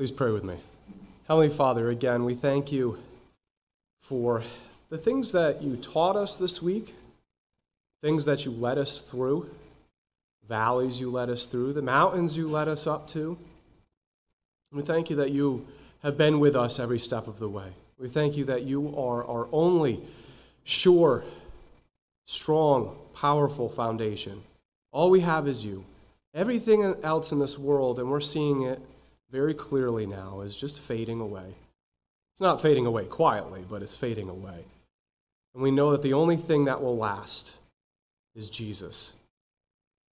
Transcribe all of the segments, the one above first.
Please pray with me. Heavenly Father, again, we thank you for the things that you taught us this week, things that you led us through, valleys you led us through, the mountains you led us up to. We thank you that you have been with us every step of the way. We thank you that you are our only sure, strong, powerful foundation. All we have is you. Everything else in this world, and we're seeing it very clearly now is just fading away. It's not fading away quietly, but it's fading away. And we know that the only thing that will last is Jesus.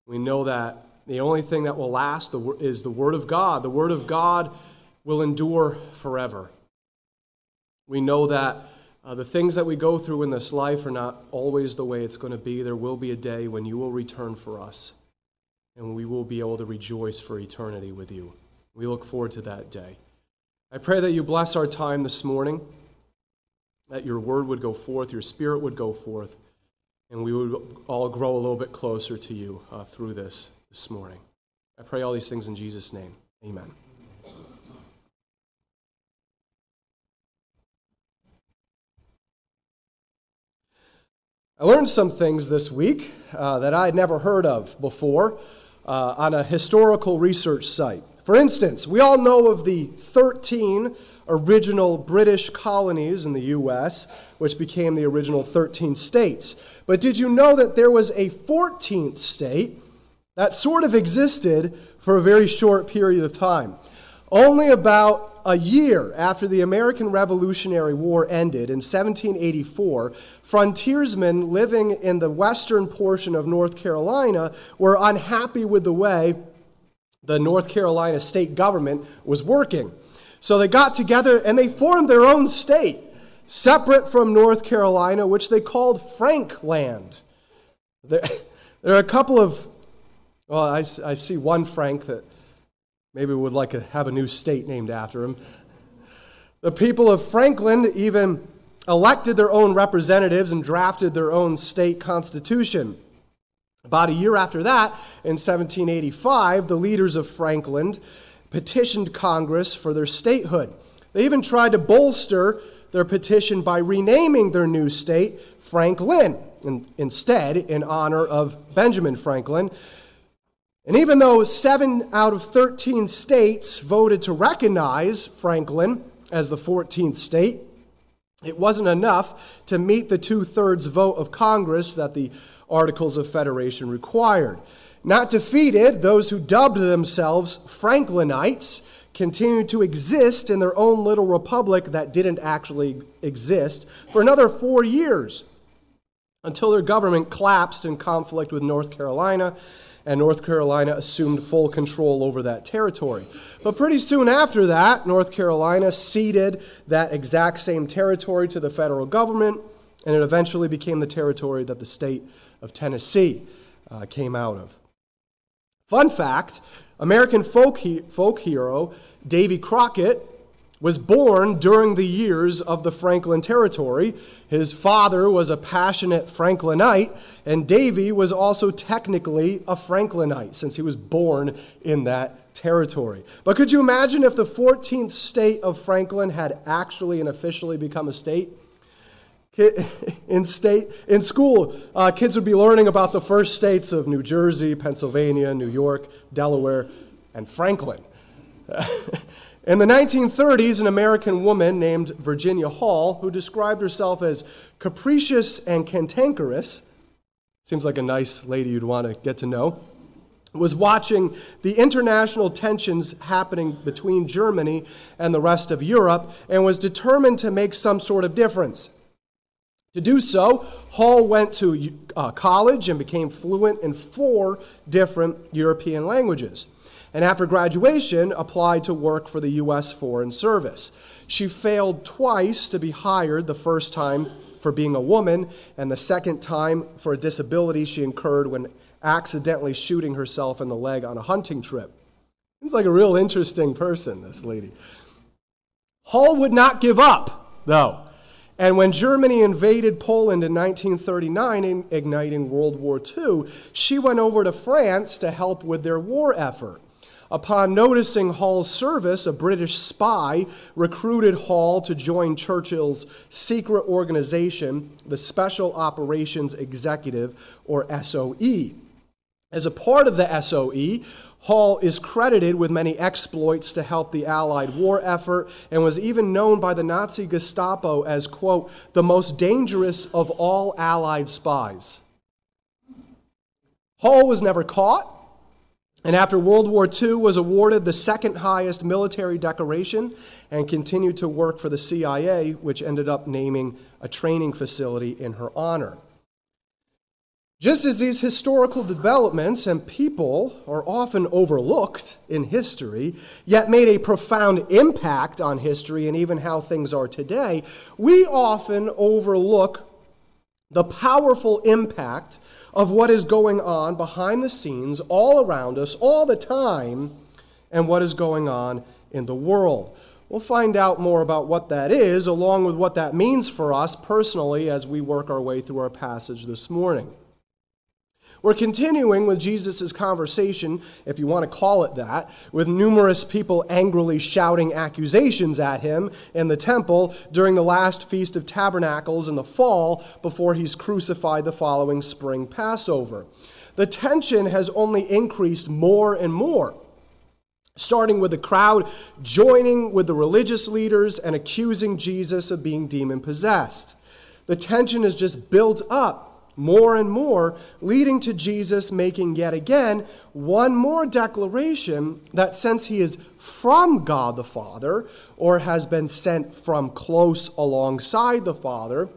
We know that the only thing that will last is the Word of God. The Word of God will endure forever. We know that uh, the things that we go through in this life are not always the way it's going to be. There will be a day when you will return for us, and we will be able to rejoice for eternity with you. We look forward to that day. I pray that you bless our time this morning, that your word would go forth, your spirit would go forth, and we would all grow a little bit closer to you uh, through this this morning. I pray all these things in Jesus' name. Amen. I learned some things this week uh, that I had never heard of before uh, on a historical research site. For instance, we all know of the 13 original British colonies in the U.S., which became the original 13 states. But did you know that there was a 14th state that sort of existed for a very short period of time? Only about a year after the American Revolutionary War ended in 1784, frontiersmen living in the western portion of North Carolina were unhappy with the way the North Carolina state government was working. So they got together and they formed their own state, separate from North Carolina, which they called Frankland. There, there are a couple of, well, I, I see one Frank that maybe would like to have a new state named after him. The people of Franklin even elected their own representatives and drafted their own state constitution. About a year after that, in 1785, the leaders of Franklin petitioned Congress for their statehood. They even tried to bolster their petition by renaming their new state Franklin, instead, in honor of Benjamin Franklin. And even though seven out of 13 states voted to recognize Franklin as the 14th state, it wasn't enough to meet the two thirds vote of Congress that the Articles of Federation required. Not defeated, those who dubbed themselves Franklinites continued to exist in their own little republic that didn't actually exist for another four years until their government collapsed in conflict with North Carolina and North Carolina assumed full control over that territory. But pretty soon after that, North Carolina ceded that exact same territory to the federal government, and it eventually became the territory that the state of Tennessee uh, came out of. Fun fact American folk, he- folk hero Davy Crockett was born during the years of the Franklin Territory. His father was a passionate Franklinite, and Davy was also technically a Franklinite since he was born in that territory. But could you imagine if the 14th state of Franklin had actually and officially become a state? in state in school uh, kids would be learning about the first states of new jersey pennsylvania new york delaware and franklin. In the 1930s an american woman named virginia hall who described herself as capricious and cantankerous seems like a nice lady you'd want to get to know was watching the international tensions happening between germany and the rest of europe and was determined to make some sort of difference to do so, Hall went to uh, college and became fluent in four different European languages. And after graduation, applied to work for the U.S. Foreign Service. She failed twice to be hired, the first time for being a woman, and the second time for a disability she incurred when accidentally shooting herself in the leg on a hunting trip. Seems like a real interesting person, this lady. Hall would not give up, though. And when Germany invaded Poland in 1939, igniting World War II, she went over to France to help with their war effort. Upon noticing Hall's service, a British spy recruited Hall to join Churchill's secret organization, the Special Operations Executive, or SOE. As a part of the SOE, Hall is credited with many exploits to help the Allied war effort and was even known by the Nazi Gestapo as, quote, the most dangerous of all Allied spies. Hall was never caught, and after World War II was awarded the second highest military decoration and continued to work for the CIA, which ended up naming a training facility in her honor. Just as these historical developments and people are often overlooked in history, yet made a profound impact on history and even how things are today, we often overlook the powerful impact of what is going on behind the scenes, all around us, all the time, and what is going on in the world. We'll find out more about what that is, along with what that means for us personally as we work our way through our passage this morning. We're continuing with Jesus' conversation, if you want to call it that, with numerous people angrily shouting accusations at him in the temple during the last Feast of Tabernacles in the fall before he's crucified the following spring Passover. The tension has only increased more and more starting with the crowd joining with the religious leaders and accusing Jesus of being demon possessed. The tension has just built up more and more, leading to Jesus making yet again one more declaration that since he is from God the Father, or has been sent from close alongside the Father,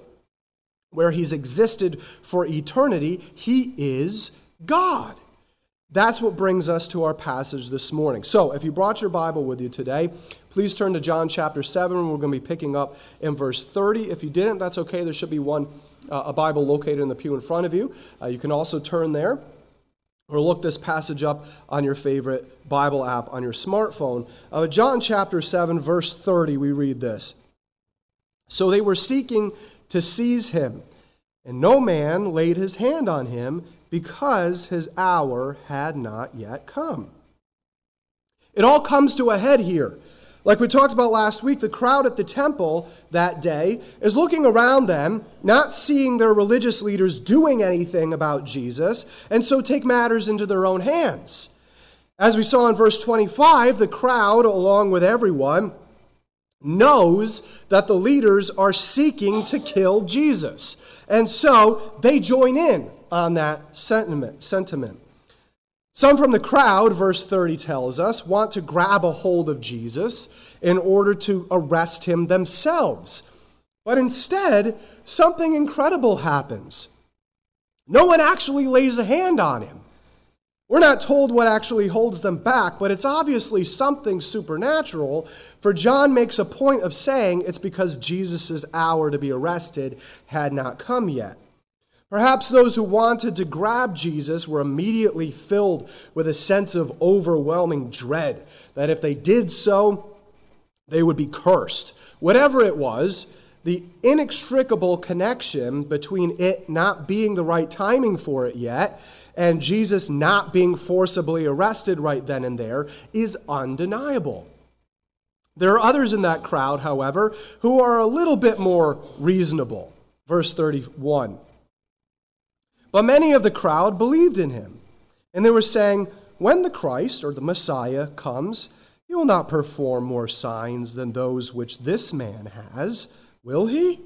where he's existed for eternity, he is God. That's what brings us to our passage this morning. So, if you brought your Bible with you today, please turn to John chapter 7. We're going to be picking up in verse 30. If you didn't, that's okay. There should be one a Bible located in the pew in front of you. Uh, you can also turn there or look this passage up on your favorite Bible app on your smartphone. Uh, John chapter 7, verse 30, we read this. So they were seeking to seize him, and no man laid his hand on him because his hour had not yet come. It all comes to a head here like we talked about last week, the crowd at the temple that day is looking around them, not seeing their religious leaders doing anything about Jesus, and so take matters into their own hands. As we saw in verse 25, the crowd, along with everyone, knows that the leaders are seeking to kill Jesus. And so they join in on that sentiment. sentiment. Some from the crowd, verse 30 tells us, want to grab a hold of Jesus in order to arrest him themselves. But instead, something incredible happens. No one actually lays a hand on him. We're not told what actually holds them back, but it's obviously something supernatural, for John makes a point of saying it's because Jesus' hour to be arrested had not come yet. Perhaps those who wanted to grab Jesus were immediately filled with a sense of overwhelming dread that if they did so, they would be cursed. Whatever it was, the inextricable connection between it not being the right timing for it yet and Jesus not being forcibly arrested right then and there is undeniable. There are others in that crowd, however, who are a little bit more reasonable. Verse 31. But many of the crowd believed in him. And they were saying, When the Christ, or the Messiah, comes, he will not perform more signs than those which this man has, will he?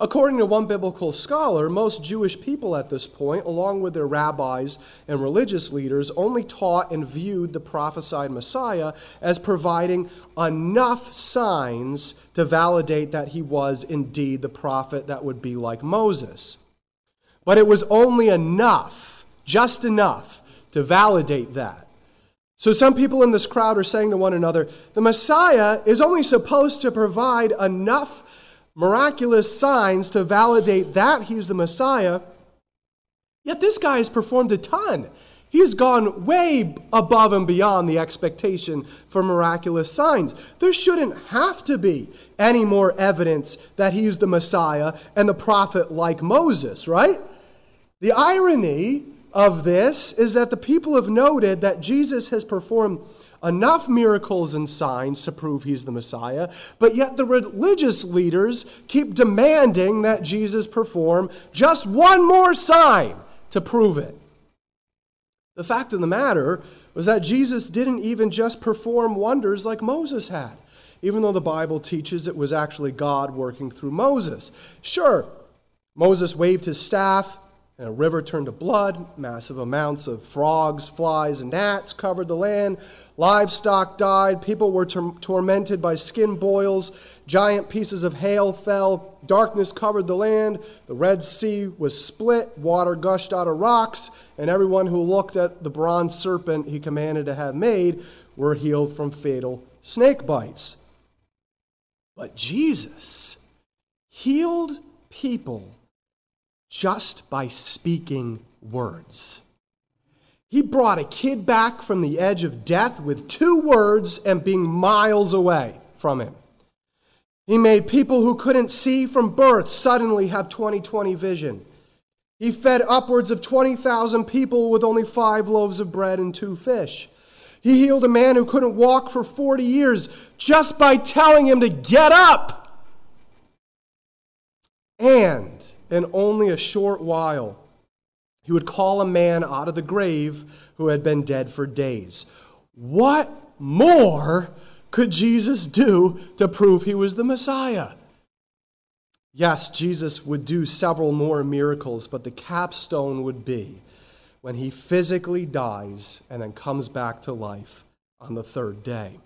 According to one biblical scholar, most Jewish people at this point, along with their rabbis and religious leaders, only taught and viewed the prophesied Messiah as providing enough signs to validate that he was indeed the prophet that would be like Moses. But it was only enough, just enough, to validate that. So some people in this crowd are saying to one another, the Messiah is only supposed to provide enough miraculous signs to validate that he's the Messiah. Yet this guy has performed a ton. He's gone way above and beyond the expectation for miraculous signs. There shouldn't have to be any more evidence that he's the Messiah and the prophet like Moses, right? The irony of this is that the people have noted that Jesus has performed enough miracles and signs to prove he's the Messiah, but yet the religious leaders keep demanding that Jesus perform just one more sign to prove it. The fact of the matter was that Jesus didn't even just perform wonders like Moses had, even though the Bible teaches it was actually God working through Moses. Sure, Moses waved his staff, and a river turned to blood. Massive amounts of frogs, flies, and gnats covered the land. Livestock died. People were tor- tormented by skin boils. Giant pieces of hail fell. Darkness covered the land. The Red Sea was split. Water gushed out of rocks. And everyone who looked at the bronze serpent he commanded to have made were healed from fatal snake bites. But Jesus healed people just by speaking words. He brought a kid back from the edge of death with two words and being miles away from him. He made people who couldn't see from birth suddenly have 20/20 vision. He fed upwards of 20,000 people with only five loaves of bread and two fish. He healed a man who couldn't walk for 40 years just by telling him to get up. And in only a short while, he would call a man out of the grave who had been dead for days. What more could Jesus do to prove he was the Messiah? Yes, Jesus would do several more miracles, but the capstone would be when he physically dies and then comes back to life on the third day.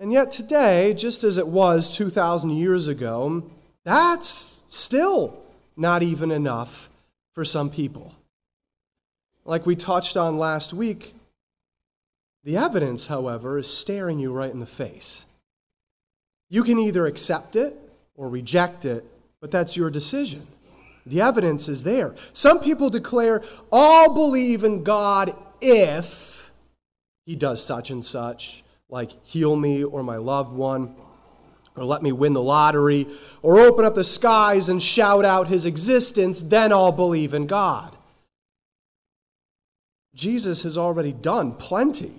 And yet, today, just as it was 2,000 years ago, that's still not even enough for some people. Like we touched on last week, the evidence, however, is staring you right in the face. You can either accept it or reject it, but that's your decision. The evidence is there. Some people declare, all believe in God if he does such and such, like heal me or my loved one or let me win the lottery, or open up the skies and shout out his existence, then I'll believe in God. Jesus has already done plenty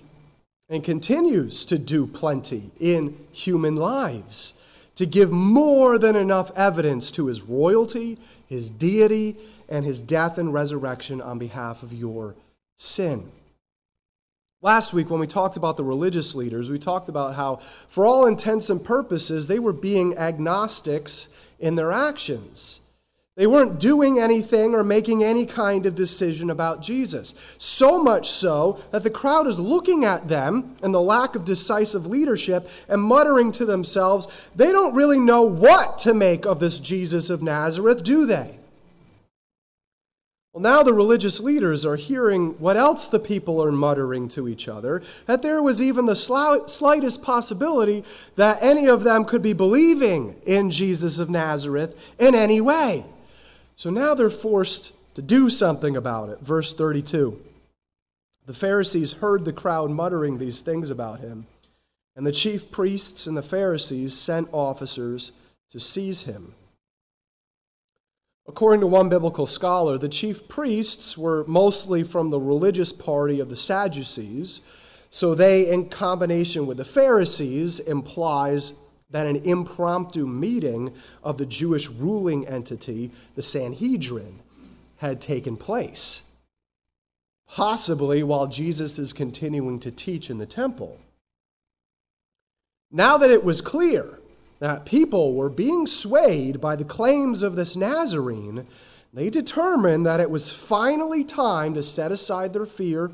and continues to do plenty in human lives to give more than enough evidence to his royalty, his deity, and his death and resurrection on behalf of your sin. Last week, when we talked about the religious leaders, we talked about how, for all intents and purposes, they were being agnostics in their actions. They weren't doing anything or making any kind of decision about Jesus. So much so that the crowd is looking at them and the lack of decisive leadership and muttering to themselves, they don't really know what to make of this Jesus of Nazareth, do they? Well, now the religious leaders are hearing what else the people are muttering to each other that there was even the slightest possibility that any of them could be believing in Jesus of Nazareth in any way. So now they're forced to do something about it. Verse 32. The Pharisees heard the crowd muttering these things about him, and the chief priests and the Pharisees sent officers to seize him. According to one biblical scholar, the chief priests were mostly from the religious party of the Sadducees, so they, in combination with the Pharisees, implies that an impromptu meeting of the Jewish ruling entity, the Sanhedrin, had taken place, possibly while Jesus is continuing to teach in the temple. Now that it was clear that people were being swayed by the claims of this Nazarene, they determined that it was finally time to set aside their fear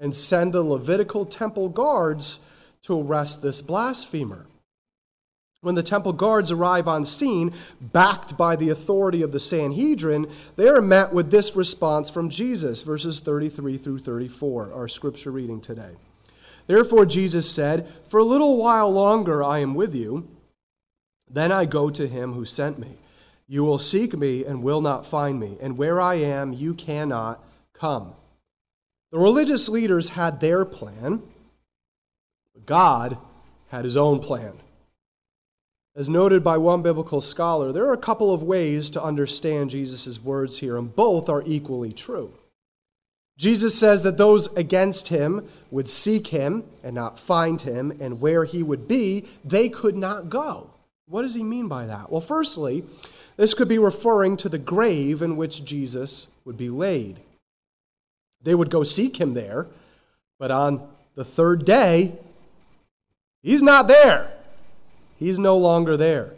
and send the Levitical temple guards to arrest this blasphemer. When the temple guards arrive on scene, backed by the authority of the Sanhedrin, they are met with this response from Jesus, verses 33 through 34, our scripture reading today. Therefore, Jesus said, For a little while longer I am with you then I go to him who sent me. You will seek me and will not find me, and where I am, you cannot come. The religious leaders had their plan, but God had his own plan. As noted by one biblical scholar, there are a couple of ways to understand Jesus' words here, and both are equally true. Jesus says that those against him would seek him and not find him, and where he would be, they could not go. What does he mean by that? Well, firstly, this could be referring to the grave in which Jesus would be laid. They would go seek him there, but on the third day, he's not there. He's no longer there.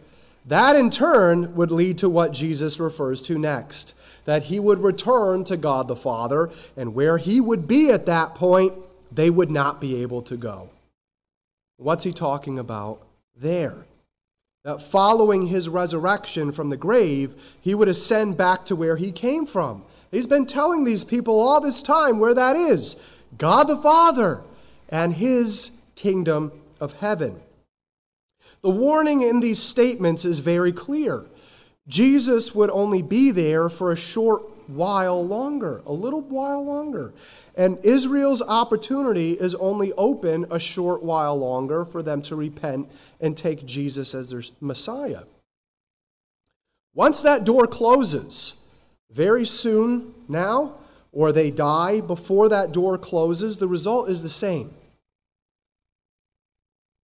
That in turn would lead to what Jesus refers to next that he would return to God the Father, and where he would be at that point, they would not be able to go. What's he talking about there? That following his resurrection from the grave, he would ascend back to where he came from. He's been telling these people all this time where that is God the Father and his kingdom of heaven. The warning in these statements is very clear. Jesus would only be there for a short while longer, a little while longer. And Israel's opportunity is only open a short while longer for them to repent and take Jesus as their Messiah. Once that door closes, very soon now, or they die before that door closes, the result is the same.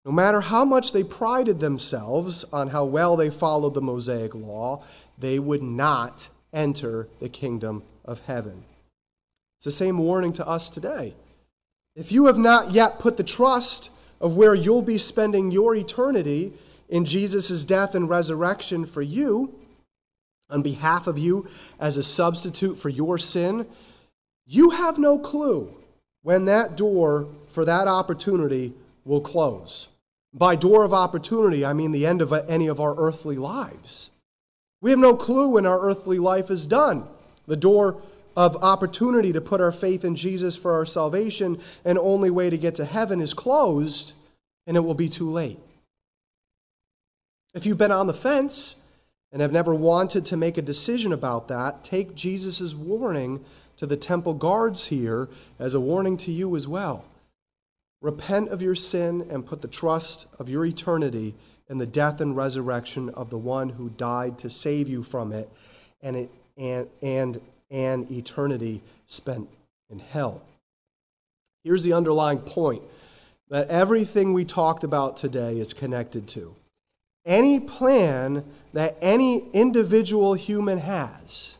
No matter how much they prided themselves on how well they followed the Mosaic law, they would not enter the kingdom of heaven. It's the same warning to us today. If you have not yet put the trust of where you'll be spending your eternity in Jesus' death and resurrection for you, on behalf of you as a substitute for your sin, you have no clue when that door for that opportunity will close. By door of opportunity, I mean the end of any of our earthly lives. We have no clue when our earthly life is done. The door of opportunity to put our faith in Jesus for our salvation and only way to get to heaven is closed, and it will be too late. If you've been on the fence and have never wanted to make a decision about that, take Jesus' warning to the temple guards here as a warning to you as well. Repent of your sin and put the trust of your eternity in the death and resurrection of the one who died to save you from it and, it, and, and an eternity spent in hell. Here's the underlying point that everything we talked about today is connected to. Any plan that any individual human has,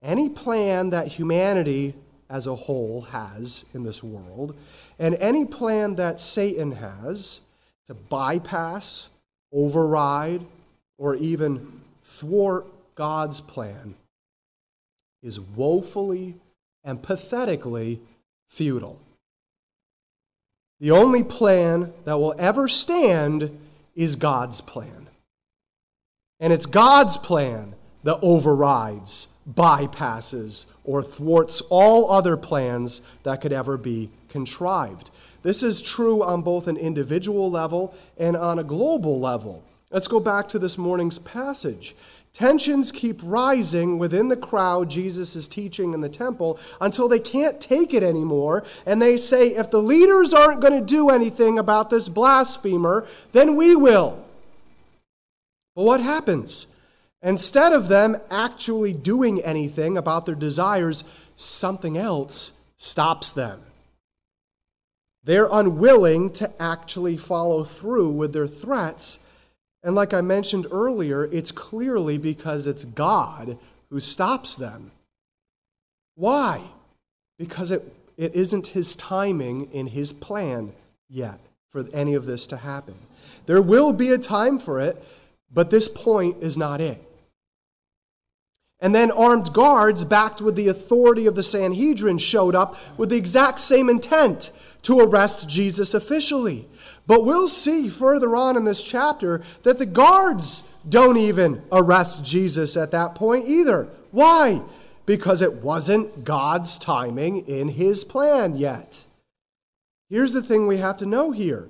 any plan that humanity as a whole has in this world, and any plan that Satan has to bypass, override, or even thwart God's plan is woefully and pathetically futile. The only plan that will ever stand is God's plan. And it's God's plan that overrides bypasses or thwarts all other plans that could ever be contrived. This is true on both an individual level and on a global level. Let's go back to this morning's passage. Tensions keep rising within the crowd Jesus is teaching in the temple until they can't take it anymore. And they say, if the leaders aren't going to do anything about this blasphemer, then we will. But what happens? Instead of them actually doing anything about their desires, something else stops them. They're unwilling to actually follow through with their threats. And like I mentioned earlier, it's clearly because it's God who stops them. Why? Because it, it isn't his timing in his plan yet for any of this to happen. There will be a time for it, but this point is not it. And then armed guards, backed with the authority of the Sanhedrin, showed up with the exact same intent to arrest Jesus officially. But we'll see further on in this chapter that the guards don't even arrest Jesus at that point either. Why? Because it wasn't God's timing in his plan yet. Here's the thing we have to know here.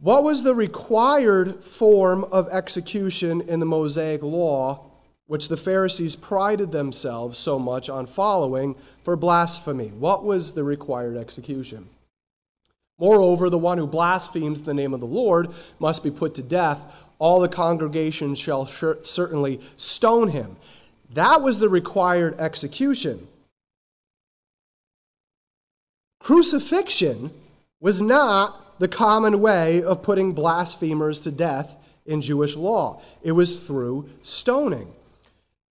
What was the required form of execution in the Mosaic law which the Pharisees prided themselves so much on following for blasphemy. What was the required execution? Moreover, the one who blasphemes the name of the Lord must be put to death. All the congregation shall certainly stone him. That was the required execution. Crucifixion was not the common way of putting blasphemers to death in Jewish law, it was through stoning.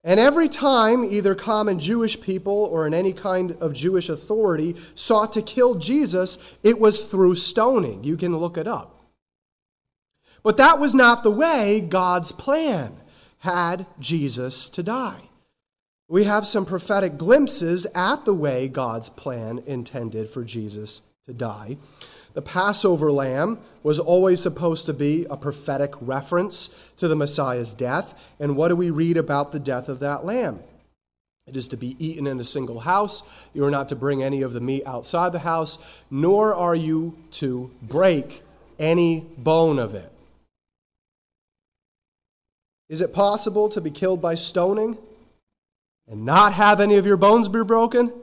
And every time either common Jewish people or in any kind of Jewish authority sought to kill Jesus, it was through stoning. You can look it up. But that was not the way God's plan had Jesus to die. We have some prophetic glimpses at the way God's plan intended for Jesus to die. The Passover lamb was always supposed to be a prophetic reference to the Messiah's death. And what do we read about the death of that lamb? It is to be eaten in a single house. You are not to bring any of the meat outside the house, nor are you to break any bone of it. Is it possible to be killed by stoning and not have any of your bones be broken?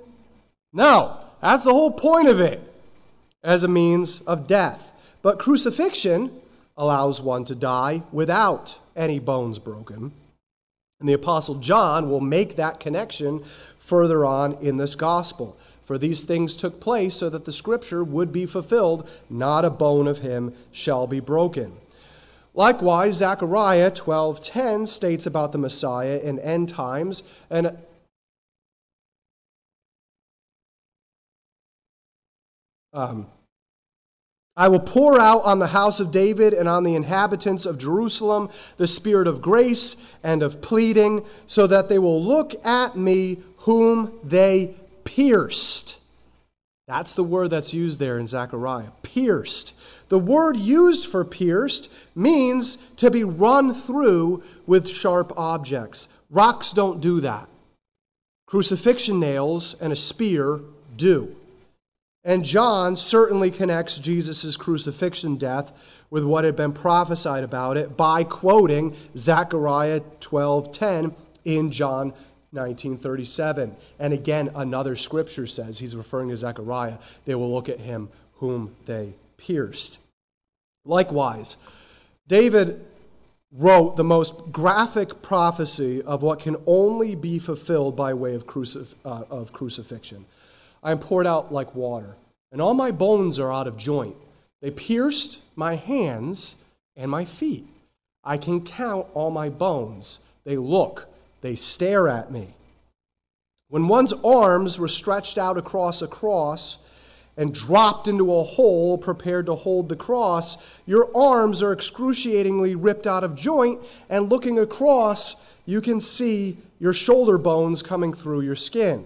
No, that's the whole point of it as a means of death. But crucifixion allows one to die without any bones broken. And the Apostle John will make that connection further on in this gospel. For these things took place so that the scripture would be fulfilled not a bone of him shall be broken. Likewise, Zechariah 12:10 states about the Messiah in end times, and Um, I will pour out on the house of David and on the inhabitants of Jerusalem the spirit of grace and of pleading, so that they will look at me whom they pierced. That's the word that's used there in Zechariah pierced. The word used for pierced means to be run through with sharp objects. Rocks don't do that. Crucifixion nails and a spear do. And John certainly connects Jesus' crucifixion death with what had been prophesied about it by quoting Zechariah 12:10 in John 1937. And again, another scripture says, he's referring to Zechariah, they will look at him whom they pierced. Likewise, David wrote the most graphic prophecy of what can only be fulfilled by way of, crucif- uh, of crucifixion. I am poured out like water, and all my bones are out of joint. They pierced my hands and my feet. I can count all my bones. They look, they stare at me. When one's arms were stretched out across a cross and dropped into a hole prepared to hold the cross, your arms are excruciatingly ripped out of joint, and looking across, you can see your shoulder bones coming through your skin.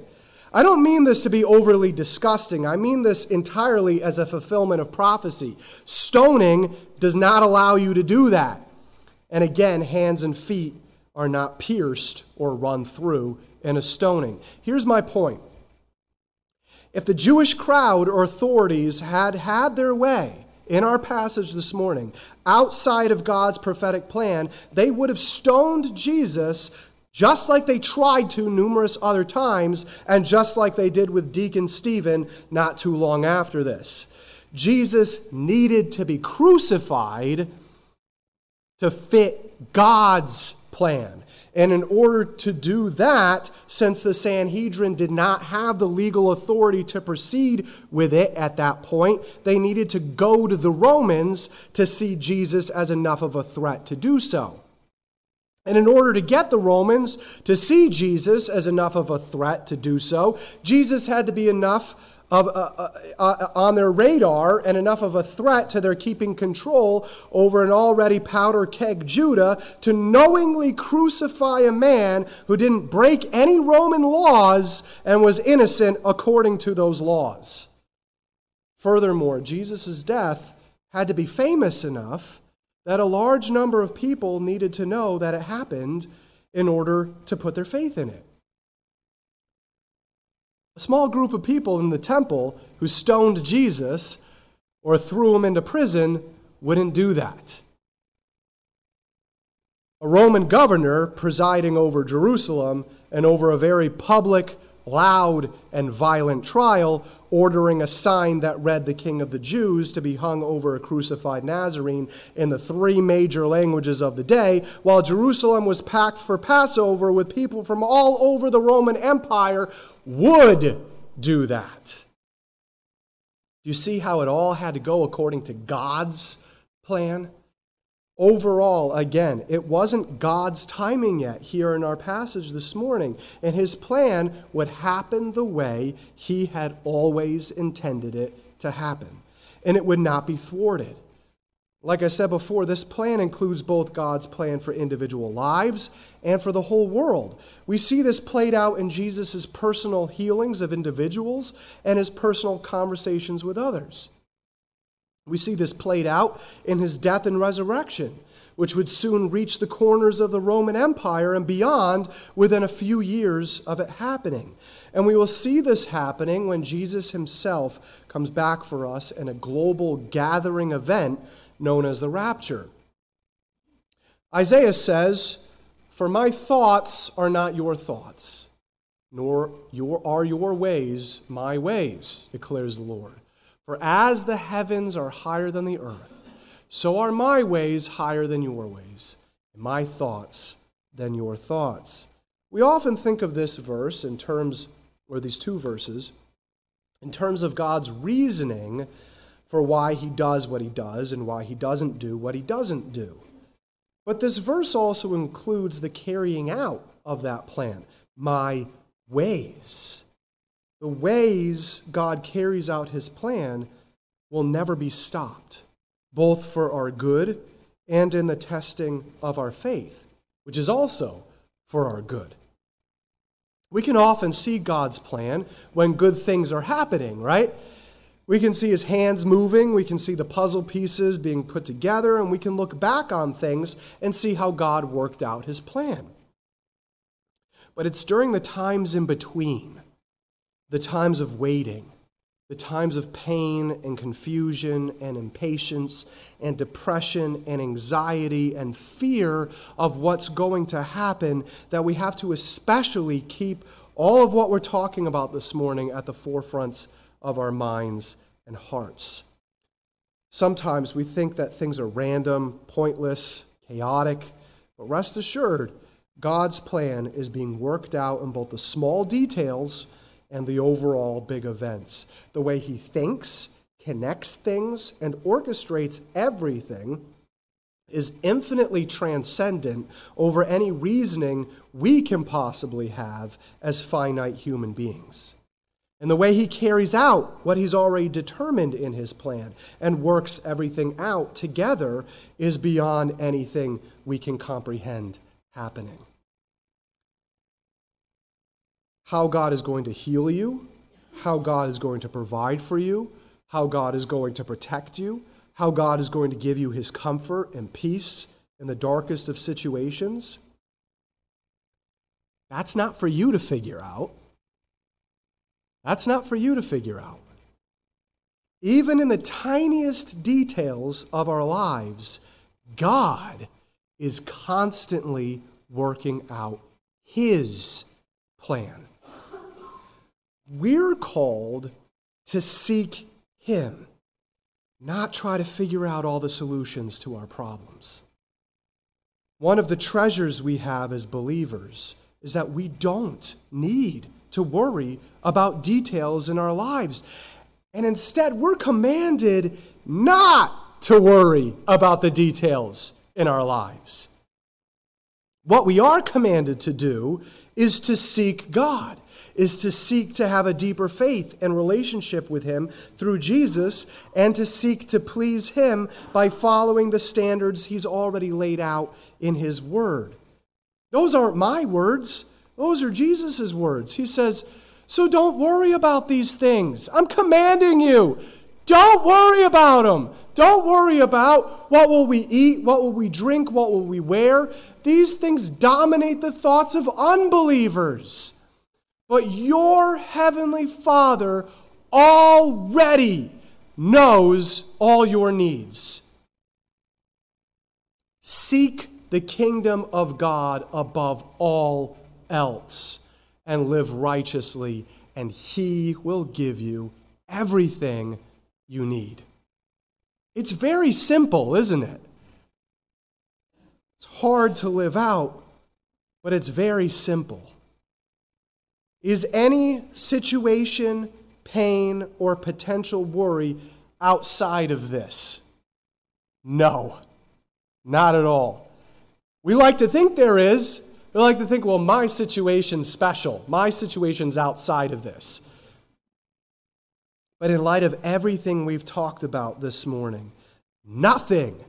I don't mean this to be overly disgusting. I mean this entirely as a fulfillment of prophecy. Stoning does not allow you to do that. And again, hands and feet are not pierced or run through in a stoning. Here's my point. If the Jewish crowd or authorities had had their way in our passage this morning, outside of God's prophetic plan, they would have stoned Jesus just like they tried to numerous other times, and just like they did with Deacon Stephen not too long after this. Jesus needed to be crucified to fit God's plan. And in order to do that, since the Sanhedrin did not have the legal authority to proceed with it at that point, they needed to go to the Romans to see Jesus as enough of a threat to do so. And in order to get the Romans to see Jesus as enough of a threat to do so, Jesus had to be enough of, uh, uh, uh, on their radar and enough of a threat to their keeping control over an already powder keg Judah to knowingly crucify a man who didn't break any Roman laws and was innocent according to those laws. Furthermore, Jesus' death had to be famous enough that a large number of people needed to know that it happened in order to put their faith in it. A small group of people in the temple who stoned Jesus or threw him into prison wouldn't do that. A Roman governor presiding over Jerusalem and over a very public, loud, and violent trial ordering a sign that read the King of the Jews to be hung over a crucified Nazarene in the three major languages of the day, while Jerusalem was packed for Passover with people from all over the Roman Empire, would do that. Do you see how it all had to go according to God's plan? Overall, again, it wasn't God's timing yet here in our passage this morning, and his plan would happen the way he had always intended it to happen, and it would not be thwarted. Like I said before, this plan includes both God's plan for individual lives and for the whole world. We see this played out in Jesus' personal healings of individuals and his personal conversations with others. We see this played out in his death and resurrection, which would soon reach the corners of the Roman Empire and beyond within a few years of it happening. And we will see this happening when Jesus himself comes back for us in a global gathering event known as the rapture. Isaiah says, For my thoughts are not your thoughts, nor your, are your ways my ways, declares the Lord. For as the heavens are higher than the earth, so are my ways higher than your ways, and my thoughts than your thoughts. We often think of this verse in terms, or these two verses, in terms of God's reasoning for why he does what he does and why he doesn't do what he doesn't do. But this verse also includes the carrying out of that plan, my ways. The ways God carries out his plan will never be stopped, both for our good and in the testing of our faith, which is also for our good. We can often see God's plan when good things are happening, right? We can see his hands moving, we can see the puzzle pieces being put together, and we can look back on things and see how God worked out his plan. But it's during the times in between the times of waiting, the times of pain and confusion and impatience and depression and anxiety and fear of what's going to happen, that we have to especially keep all of what we're talking about this morning at the forefront of our minds and hearts. Sometimes we think that things are random, pointless, chaotic, but rest assured, God's plan is being worked out in both the small details and the overall big events. The way he thinks, connects things, and orchestrates everything is infinitely transcendent over any reasoning we can possibly have as finite human beings. And the way he carries out what he's already determined in his plan and works everything out together is beyond anything we can comprehend happening how God is going to heal you, how God is going to provide for you, how God is going to protect you, how God is going to give you his comfort and peace in the darkest of situations. That's not for you to figure out. That's not for you to figure out. Even in the tiniest details of our lives, God is constantly working out His plan. We're called to seek Him, not try to figure out all the solutions to our problems. One of the treasures we have as believers is that we don't need to worry about details in our lives. And instead, we're commanded not to worry about the details in our lives. What we are commanded to do is to seek God is to seek to have a deeper faith and relationship with Him through Jesus and to seek to please Him by following the standards He's already laid out in His Word. Those aren't my words, those are Jesus' words. He says, So don't worry about these things. I'm commanding you. Don't worry about them. Don't worry about what will we eat, what will we drink, what will we wear. These things dominate the thoughts of unbelievers. But your heavenly Father already knows all your needs. Seek the kingdom of God above all else and live righteously, and He will give you everything you need. It's very simple, isn't it? It's hard to live out, but it's very simple. Is any situation, pain, or potential worry outside of this? No, not at all. We like to think there is. We like to think, well, my situation's special. My situation's outside of this. But in light of everything we've talked about this morning, nothing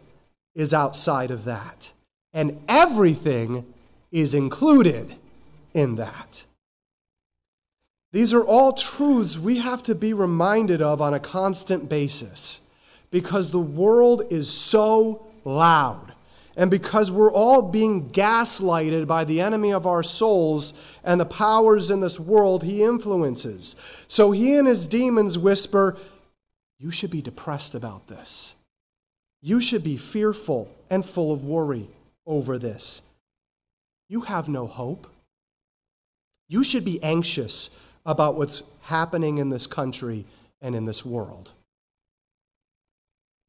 is outside of that. And everything is included in that. These are all truths we have to be reminded of on a constant basis because the world is so loud and because we're all being gaslighted by the enemy of our souls and the powers in this world he influences. So he and his demons whisper, You should be depressed about this. You should be fearful and full of worry over this. You have no hope. You should be anxious about what's happening in this country and in this world.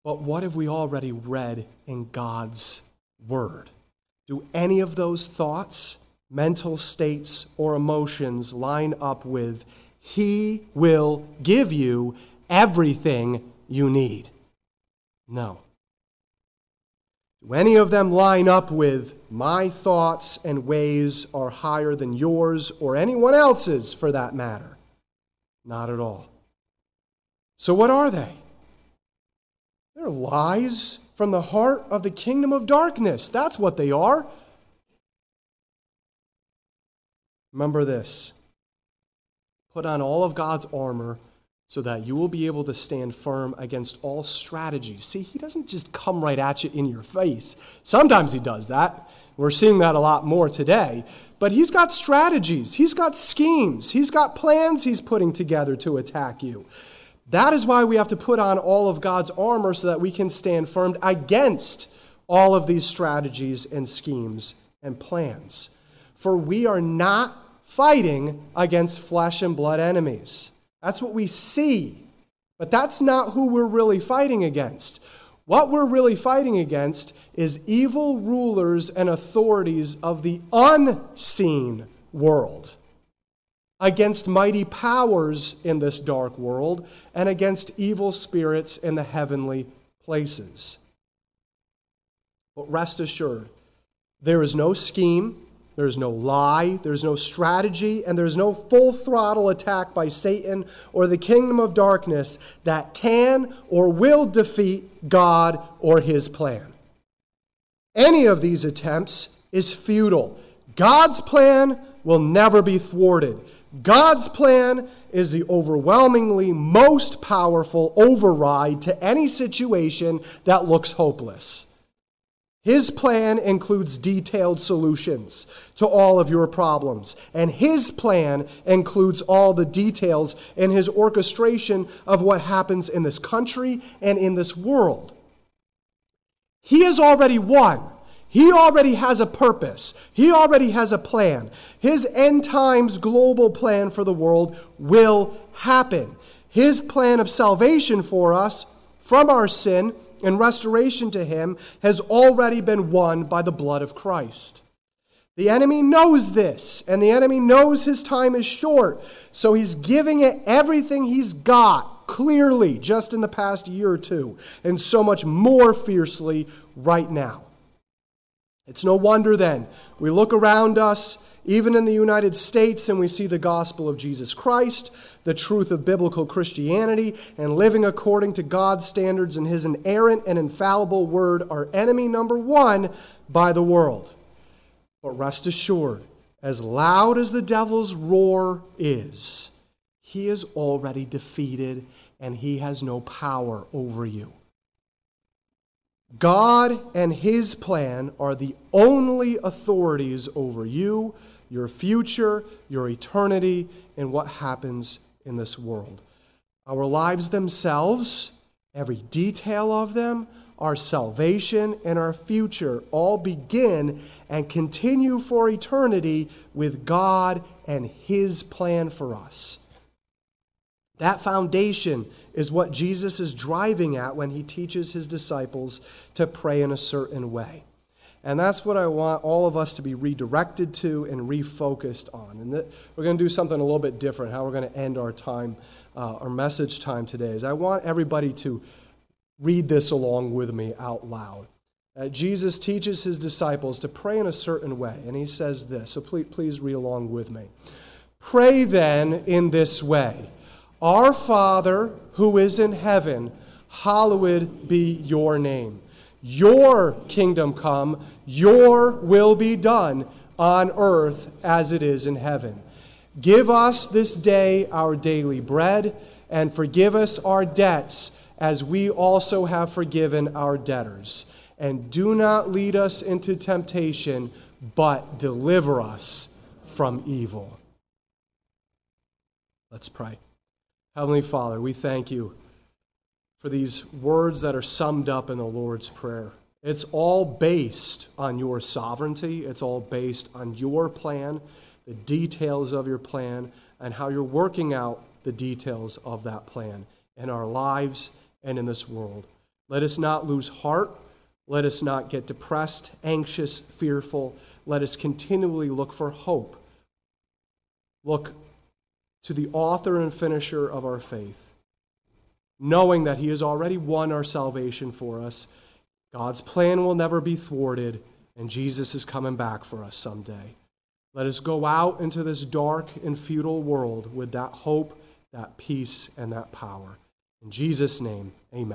But what have we already read in God's Word? Do any of those thoughts, mental states, or emotions line up with He will give you everything you need? No. Do any of them line up with my thoughts and ways are higher than yours or anyone else's for that matter? Not at all. So, what are they? They're lies from the heart of the kingdom of darkness. That's what they are. Remember this put on all of God's armor so that you will be able to stand firm against all strategies. See, he doesn't just come right at you in your face. Sometimes he does that. We're seeing that a lot more today. But he's got strategies, he's got schemes, he's got plans he's putting together to attack you. That is why we have to put on all of God's armor so that we can stand firm against all of these strategies and schemes and plans. For we are not fighting against flesh and blood enemies. That's what we see. But that's not who we're really fighting against. What we're really fighting against is evil rulers and authorities of the unseen world, against mighty powers in this dark world, and against evil spirits in the heavenly places. But rest assured, there is no scheme, there's no lie, there's no strategy, and there's no full throttle attack by Satan or the kingdom of darkness that can or will defeat God or his plan. Any of these attempts is futile. God's plan will never be thwarted. God's plan is the overwhelmingly most powerful override to any situation that looks hopeless. His plan includes detailed solutions to all of your problems. And His plan includes all the details in His orchestration of what happens in this country and in this world. He has already won. He already has a purpose. He already has a plan. His end times global plan for the world will happen. His plan of salvation for us from our sin and restoration to him has already been won by the blood of Christ. The enemy knows this, and the enemy knows his time is short, so he's giving it everything he's got clearly just in the past year or two, and so much more fiercely right now. It's no wonder then we look around us even in the United States, and we see the gospel of Jesus Christ, the truth of biblical Christianity, and living according to God's standards and His inerrant and infallible word are enemy number one by the world. But rest assured, as loud as the devil's roar is, he is already defeated and he has no power over you. God and His plan are the only authorities over you, your future, your eternity, and what happens in this world. Our lives themselves, every detail of them, our salvation and our future all begin and continue for eternity with God and His plan for us. That foundation is what Jesus is driving at when he teaches his disciples to pray in a certain way. And that's what I want all of us to be redirected to and refocused on. And we're going to do something a little bit different, how we're going to end our time, uh, our message time today. Is I want everybody to read this along with me out loud. Uh, Jesus teaches his disciples to pray in a certain way, and he says this. So please, please read along with me. Pray then in this way Our Father who is in heaven, hallowed be your name. Your kingdom come, your will be done on earth as it is in heaven. Give us this day our daily bread, and forgive us our debts as we also have forgiven our debtors. And do not lead us into temptation, but deliver us from evil. Let's pray. Heavenly Father, we thank you for these words that are summed up in the Lord's Prayer. It's all based on your sovereignty, it's all based on your plan, the details of your plan, and how you're working out the details of that plan in our lives and in this world. Let us not lose heart. Let us not get depressed, anxious, fearful. Let us continually look for hope. Look to the author and finisher of our faith, knowing that He has already won our salvation for us. God's plan will never be thwarted, and Jesus is coming back for us someday. Let us go out into this dark and futile world with that hope, that peace, and that power. In Jesus' name, amen.